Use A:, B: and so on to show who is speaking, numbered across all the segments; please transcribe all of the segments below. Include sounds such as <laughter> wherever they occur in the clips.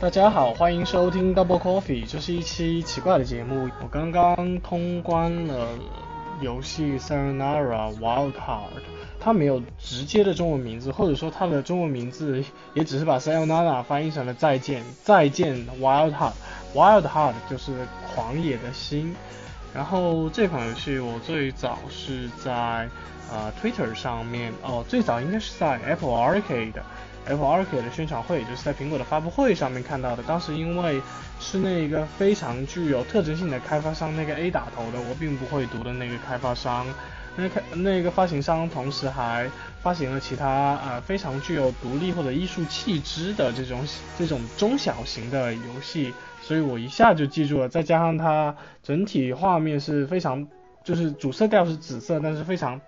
A: 大家好，欢迎收听 Double Coffee，这是一期奇怪的节目。我刚刚通关了游戏 Sayonara Wild Heart，它没有直接的中文名字，或者说它的中文名字也只是把 Sayonara 翻译成了再见，再见 Wild Heart，Wild Heart 就是狂野的心。然后这款游戏我最早是在呃 Twitter 上面，哦，最早应该是在 Apple Arcade。Apple Arcade 的宣传会，就是在苹果的发布会上面看到的。当时因为是那个非常具有特征性的开发商，那个 A 打头的，我并不会读的那个开发商，那开那个发行商同时还发行了其他呃非常具有独立或者艺术气质的这种这种中小型的游戏，所以我一下就记住了。再加上它整体画面是非常，就是主色调是紫色，但是非常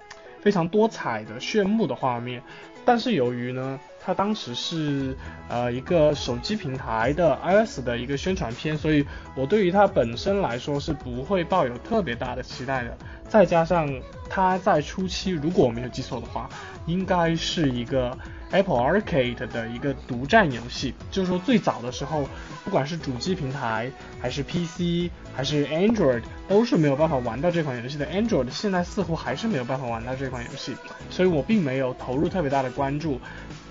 A: 非常多彩的炫目的画面。但是由于呢。它当时是呃一个手机平台的 iOS 的一个宣传片，所以我对于它本身来说是不会抱有特别大的期待的。再加上它在初期，如果我没有记错的话，应该是一个 Apple Arcade 的一个独占游戏，就是说最早的时候，不管是主机平台还是 PC 还是 Android，都是没有办法玩到这款游戏的。Android 现在似乎还是没有办法玩到这款游戏，所以我并没有投入特别大的关注。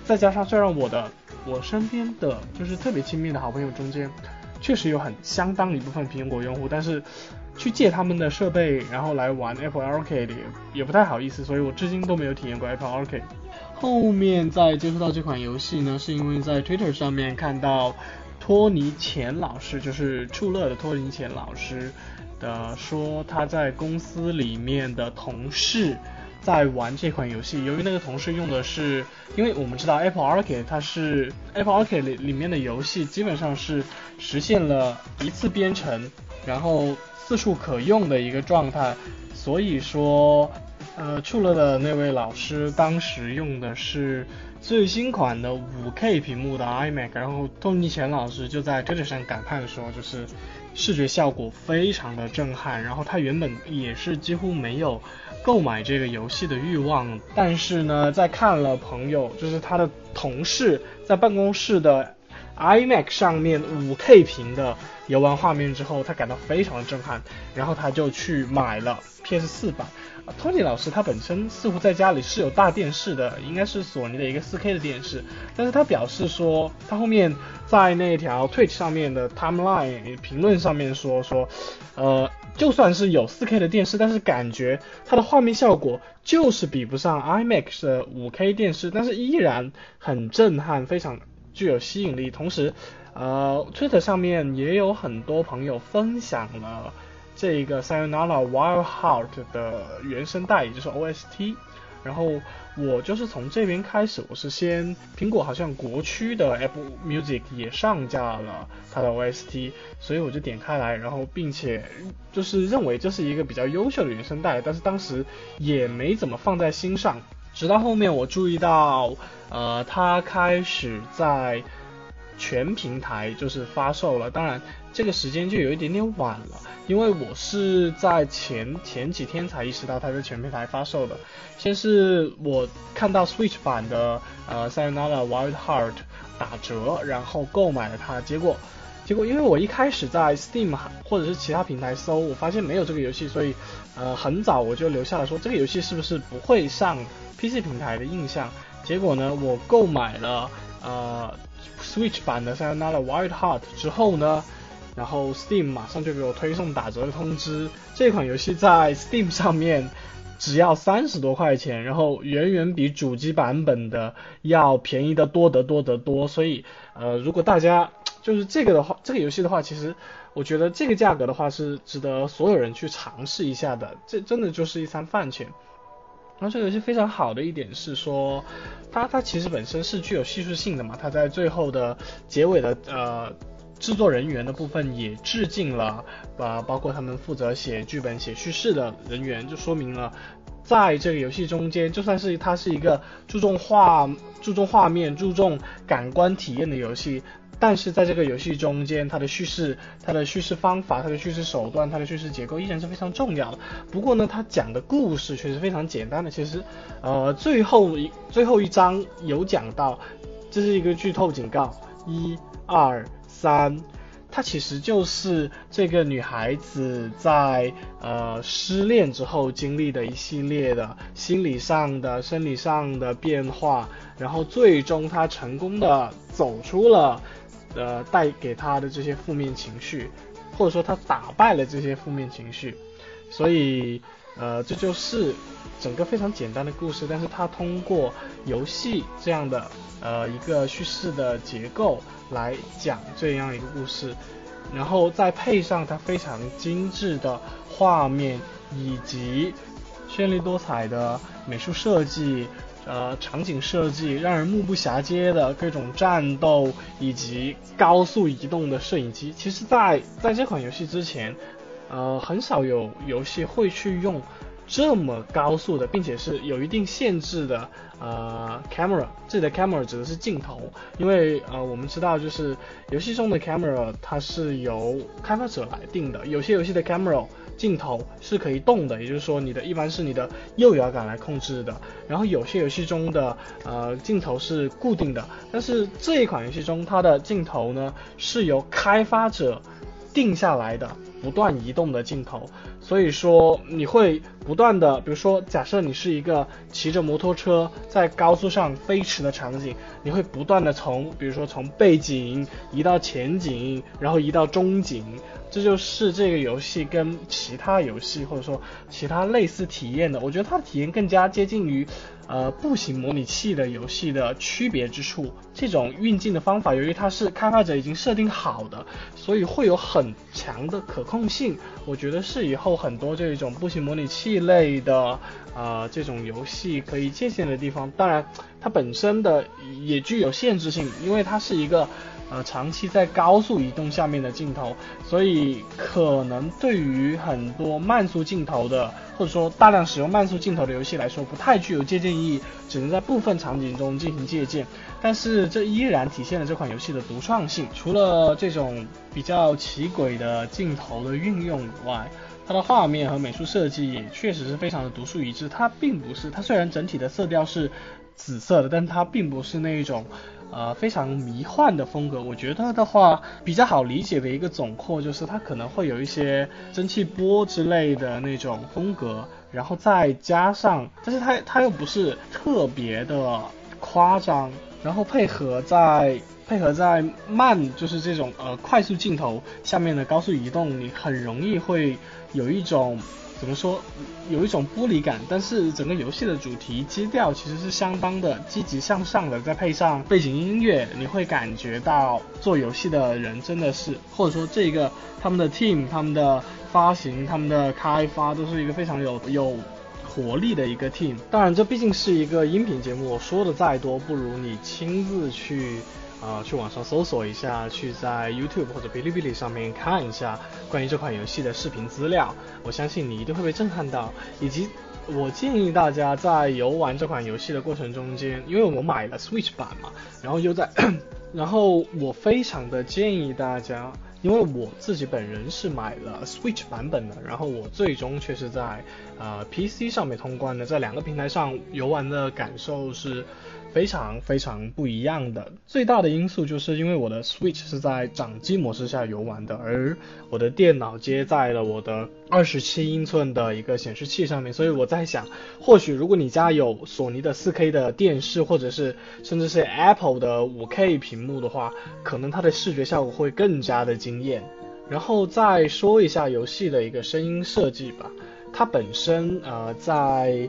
A: 再加上，虽然我的我身边的就是特别亲密的好朋友中间，确实有很相当一部分苹果用户，但是去借他们的设备，然后来玩 Apple Arcade 也也不太好意思，所以我至今都没有体验过 Apple Arcade。后面再接触到这款游戏呢，是因为在 Twitter 上面看到托尼钱老师，就是触乐的托尼钱老师的说他在公司里面的同事。在玩这款游戏，由于那个同事用的是，因为我们知道 Apple Arcade 它是 Apple Arcade 里里面的游戏基本上是实现了一次编程，然后四处可用的一个状态，所以说，呃，触乐的那位老师当时用的是最新款的 5K 屏幕的 iMac，然后托尼钱老师就在 Twitter 上感叹说，就是视觉效果非常的震撼，然后他原本也是几乎没有。购买这个游戏的欲望，但是呢，在看了朋友，就是他的同事在办公室的 iMac 上面 5K 屏的游玩画面之后，他感到非常的震撼，然后他就去买了 PS4 版。Tony 老师他本身似乎在家里是有大电视的，应该是索尼的一个 4K 的电视，但是他表示说，他后面在那条 Twitch 上面的 timeline 评论上面说说，呃。就算是有 4K 的电视，但是感觉它的画面效果就是比不上 IMAX 的 5K 电视，但是依然很震撼，非常具有吸引力。同时，呃，Twitter 上面也有很多朋友分享了这个 Sayonara Wild Heart 的原声带，也就是 OST。然后我就是从这边开始，我是先苹果好像国区的 Apple Music 也上架了它的 OST，所以我就点开来，然后并且就是认为这是一个比较优秀的原声带，但是当时也没怎么放在心上，直到后面我注意到，呃，它开始在全平台就是发售了，当然。这个时间就有一点点晚了，因为我是在前前几天才意识到它在全平台发售的。先是我看到 Switch 版的呃 Sayonara Wild Heart 打折，然后购买了它。结果，结果因为我一开始在 Steam 或者是其他平台搜，我发现没有这个游戏，所以呃很早我就留下了说这个游戏是不是不会上 PC 平台的印象。结果呢，我购买了呃 Switch 版的 Sayonara Wild Heart 之后呢。然后 Steam 马上就给我推送打折的通知，这款游戏在 Steam 上面只要三十多块钱，然后远远比主机版本的要便宜的多得多得多。所以，呃，如果大家 <tsk> 就是这个的话，这个游戏的话，其实我觉得这个价格的话是值得所有人去尝试一下的。这真的就是一餐饭钱。然后这个游戏非常好的一点是说，它它其实本身是具有叙述性的嘛，它在最后的结尾的呃。制作人员的部分也致敬了，呃，包括他们负责写剧本、写叙事的人员，就说明了，在这个游戏中间，就算是它是一个注重画、注重画面、注重感官体验的游戏，但是在这个游戏中间，它的叙事、它的叙事方法、它的叙事手段、它的叙事结构依然是非常重要的。不过呢，它讲的故事却是非常简单的。其实，呃，最后一最后一章有讲到，这是一个剧透警告，一、二。三，它其实就是这个女孩子在呃失恋之后经历的一系列的心理上的、生理上的变化，然后最终她成功的走出了呃带给她的这些负面情绪，或者说她打败了这些负面情绪，所以呃这就是整个非常简单的故事，但是它通过游戏这样的呃一个叙事的结构。来讲这样一个故事，然后再配上它非常精致的画面以及绚丽多彩的美术设计，呃，场景设计，让人目不暇接的各种战斗以及高速移动的摄影机。其实，在在这款游戏之前，呃，很少有游戏会去用。这么高速的，并且是有一定限制的，呃，camera，这里的 camera 指的是镜头，因为呃，我们知道就是游戏中的 camera 它是由开发者来定的，有些游戏的 camera 镜头是可以动的，也就是说你的一般是你的右摇杆来控制的，然后有些游戏中的呃镜头是固定的，但是这一款游戏中它的镜头呢是由开发者定下来的。不断移动的镜头，所以说你会不断的，比如说，假设你是一个骑着摩托车在高速上飞驰的场景，你会不断的从，比如说从背景移到前景，然后移到中景，这就是这个游戏跟其他游戏或者说其他类似体验的，我觉得它的体验更加接近于。呃，步行模拟器的游戏的区别之处，这种运镜的方法，由于它是开发者已经设定好的，所以会有很强的可控性。我觉得是以后很多这种步行模拟器类的啊这种游戏可以借鉴的地方。当然，它本身的也具有限制性，因为它是一个。呃，长期在高速移动下面的镜头，所以可能对于很多慢速镜头的，或者说大量使用慢速镜头的游戏来说，不太具有借鉴意义，只能在部分场景中进行借鉴。但是这依然体现了这款游戏的独创性。除了这种比较奇诡的镜头的运用以外，它的画面和美术设计也确实是非常的独树一帜。它并不是，它虽然整体的色调是紫色的，但它并不是那一种。呃，非常迷幻的风格，我觉得的话比较好理解的一个总括就是它可能会有一些蒸汽波之类的那种风格，然后再加上，但是它它又不是特别的夸张，然后配合在配合在慢就是这种呃快速镜头下面的高速移动，你很容易会有一种。怎么说，有一种玻璃感，但是整个游戏的主题基调其实是相当的积极向上的，再配上背景音乐，你会感觉到做游戏的人真的是，或者说这个他们的 team、他们的发行、他们的开发都是一个非常有有活力的一个 team。当然，这毕竟是一个音频节目，我说的再多，不如你亲自去。啊，去网上搜索一下，去在 YouTube 或者哔哩哔哩上面看一下关于这款游戏的视频资料，我相信你一定会被震撼到。以及，我建议大家在游玩这款游戏的过程中间，因为我买了 Switch 版嘛，然后又在，<coughs> 然后我非常的建议大家，因为我自己本人是买了 Switch 版本的，然后我最终却是在呃 PC 上面通关的，在两个平台上游玩的感受是。非常非常不一样的，最大的因素就是因为我的 Switch 是在掌机模式下游玩的，而我的电脑接在了我的二十七英寸的一个显示器上面，所以我在想，或许如果你家有索尼的 4K 的电视，或者是甚至是 Apple 的 5K 屏幕的话，可能它的视觉效果会更加的惊艳。然后再说一下游戏的一个声音设计吧，它本身呃在。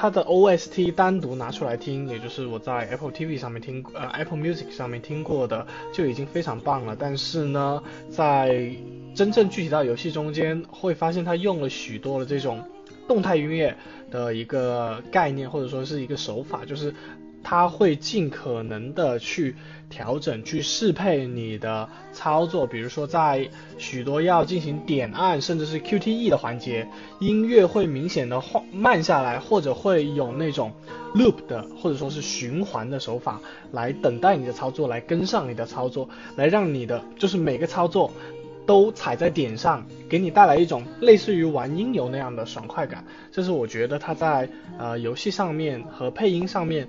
A: 它的 OST 单独拿出来听，也就是我在 Apple TV 上面听，呃 Apple Music 上面听过的，就已经非常棒了。但是呢，在真正具体到游戏中间，会发现它用了许多的这种动态音乐的一个概念，或者说是一个手法，就是。它会尽可能的去调整、去适配你的操作，比如说在许多要进行点按甚至是 QTE 的环节，音乐会明显的慢下来，或者会有那种 loop 的或者说是循环的手法来等待你的操作，来跟上你的操作，来让你的就是每个操作都踩在点上，给你带来一种类似于玩音游那样的爽快感。这是我觉得它在呃游戏上面和配音上面。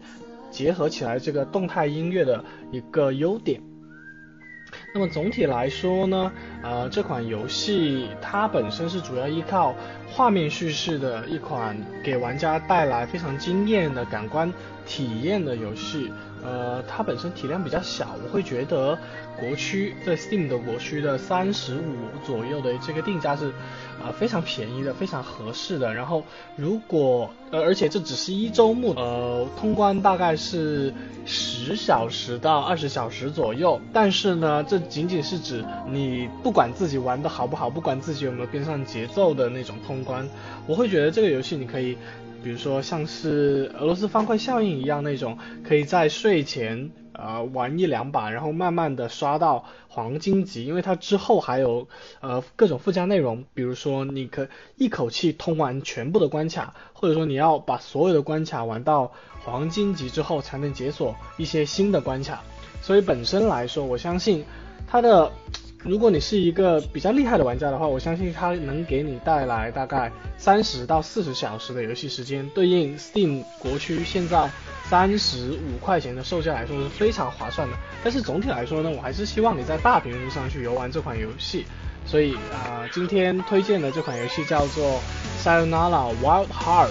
A: 结合起来这个动态音乐的一个优点。那么总体来说呢，呃，这款游戏它本身是主要依靠画面叙事的一款给玩家带来非常惊艳的感官体验的游戏。呃，它本身体量比较小，我会觉得国区在 Steam 的国区的三十五左右的这个定价是啊非常便宜的，非常合适的。然后如果呃，而且这只是一周目，呃，通关大概是十小时到二十小时左右。但是呢，这仅仅是指你不管自己玩的好不好，不管自己有没有跟上节奏的那种通关，我会觉得这个游戏你可以。比如说像是俄罗斯方块效应一样那种，可以在睡前呃玩一两把，然后慢慢的刷到黄金级，因为它之后还有呃各种附加内容，比如说你可一口气通完全部的关卡，或者说你要把所有的关卡玩到黄金级之后才能解锁一些新的关卡，所以本身来说，我相信它的。如果你是一个比较厉害的玩家的话，我相信它能给你带来大概三十到四十小时的游戏时间，对应 Steam 国区现在三十五块钱的售价来说是非常划算的。但是总体来说呢，我还是希望你在大屏幕上去游玩这款游戏。所以啊，今天推荐的这款游戏叫做 Sayonara Wild Heart。